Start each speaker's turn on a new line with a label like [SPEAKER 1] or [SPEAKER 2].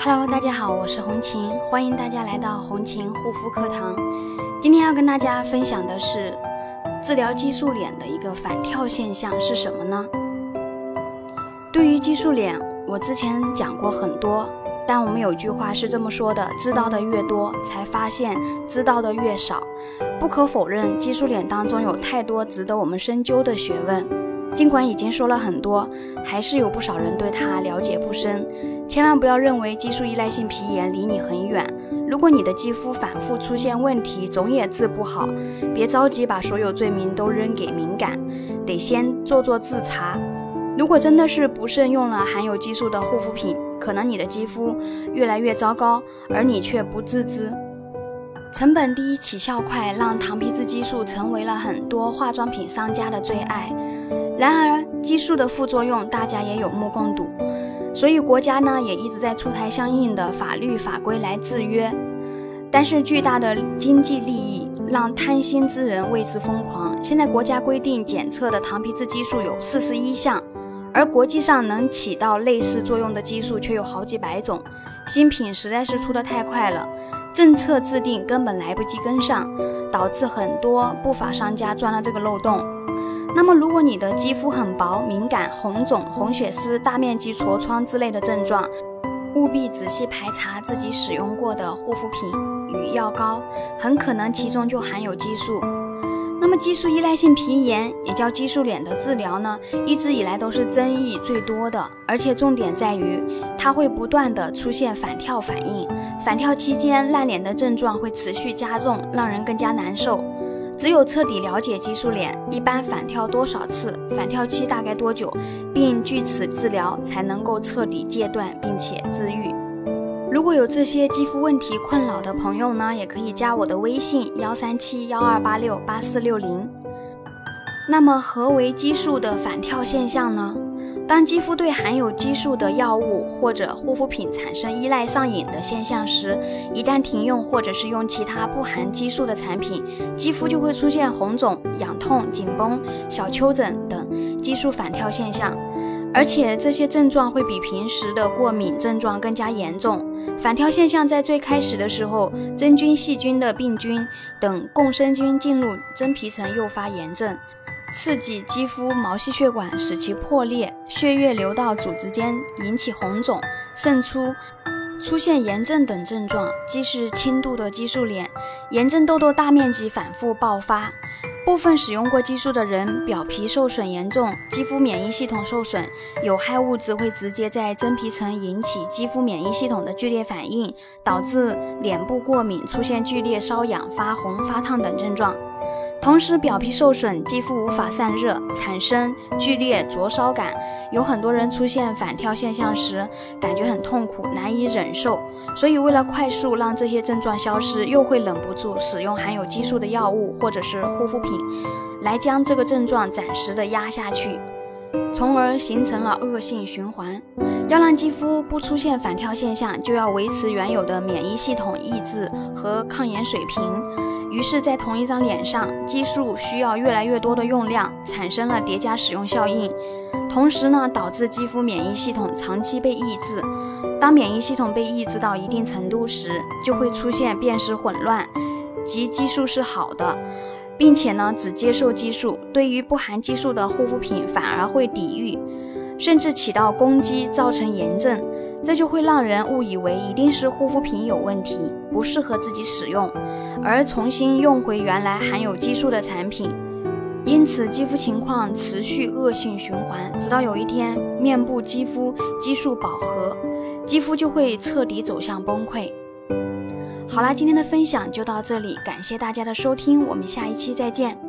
[SPEAKER 1] Hello，大家好，我是红琴，欢迎大家来到红琴护肤课堂。今天要跟大家分享的是治疗激素脸的一个反跳现象是什么呢？对于激素脸，我之前讲过很多，但我们有句话是这么说的：知道的越多，才发现知道的越少。不可否认，激素脸当中有太多值得我们深究的学问。尽管已经说了很多，还是有不少人对它了解不深。千万不要认为激素依赖性皮炎离你很远。如果你的肌肤反复出现问题，总也治不好，别着急把所有罪名都扔给敏感，得先做做自查。如果真的是不慎用了含有激素的护肤品，可能你的肌肤越来越糟糕，而你却不自知。成本低、起效快，让糖皮质激素成为了很多化妆品商家的最爱。然而，激素的副作用大家也有目共睹，所以国家呢也一直在出台相应的法律法规来制约。但是，巨大的经济利益让贪心之人为之疯狂。现在国家规定检测的糖皮质激素有四十一项，而国际上能起到类似作用的激素却有好几百种。新品实在是出得太快了，政策制定根本来不及跟上，导致很多不法商家钻了这个漏洞。那么，如果你的肌肤很薄、敏感、红肿、红血丝、大面积痤疮之类的症状，务必仔细排查自己使用过的护肤品与药膏，很可能其中就含有激素。那么，激素依赖性皮炎也叫激素脸的治疗呢，一直以来都是争议最多的，而且重点在于它会不断的出现反跳反应，反跳期间烂脸的症状会持续加重，让人更加难受。只有彻底了解激素脸一般反跳多少次，反跳期大概多久，并据此治疗，才能够彻底戒断并且治愈。如果有这些肌肤问题困扰的朋友呢，也可以加我的微信幺三七幺二八六八四六零。那么，何为激素的反跳现象呢？当肌肤对含有激素的药物或者护肤品产生依赖上瘾的现象时，一旦停用或者是用其他不含激素的产品，肌肤就会出现红肿、痒痛、紧绷、小丘疹等激素反跳现象，而且这些症状会比平时的过敏症状更加严重。反跳现象在最开始的时候，真菌、细菌的病菌等共生菌进入真皮层，诱发炎症。刺激肌肤毛细血管，使其破裂，血液流到组织间，引起红肿、渗出、出现炎症等症状，即是轻度的激素脸。炎症痘痘大面积反复爆发，部分使用过激素的人表皮受损严重，肌肤免疫系统受损，有害物质会直接在真皮层引起肌肤免疫系统的剧烈反应，导致脸部过敏，出现剧烈瘙痒、发红、发烫等症状。同时，表皮受损，肌肤无法散热，产生剧烈灼烧感。有很多人出现反跳现象时，感觉很痛苦，难以忍受。所以，为了快速让这些症状消失，又会忍不住使用含有激素的药物或者是护肤品，来将这个症状暂时的压下去，从而形成了恶性循环。要让肌肤不出现反跳现象，就要维持原有的免疫系统抑制和抗炎水平。于是，在同一张脸上，激素需要越来越多的用量，产生了叠加使用效应。同时呢，导致肌肤免疫系统长期被抑制。当免疫系统被抑制到一定程度时，就会出现辨识混乱，即激素是好的，并且呢只接受激素，对于不含激素的护肤品反而会抵御，甚至起到攻击，造成炎症。这就会让人误以为一定是护肤品有问题，不适合自己使用，而重新用回原来含有激素的产品，因此肌肤情况持续恶性循环，直到有一天面部肌肤激素饱和，肌肤就会彻底走向崩溃。好啦，今天的分享就到这里，感谢大家的收听，我们下一期再见。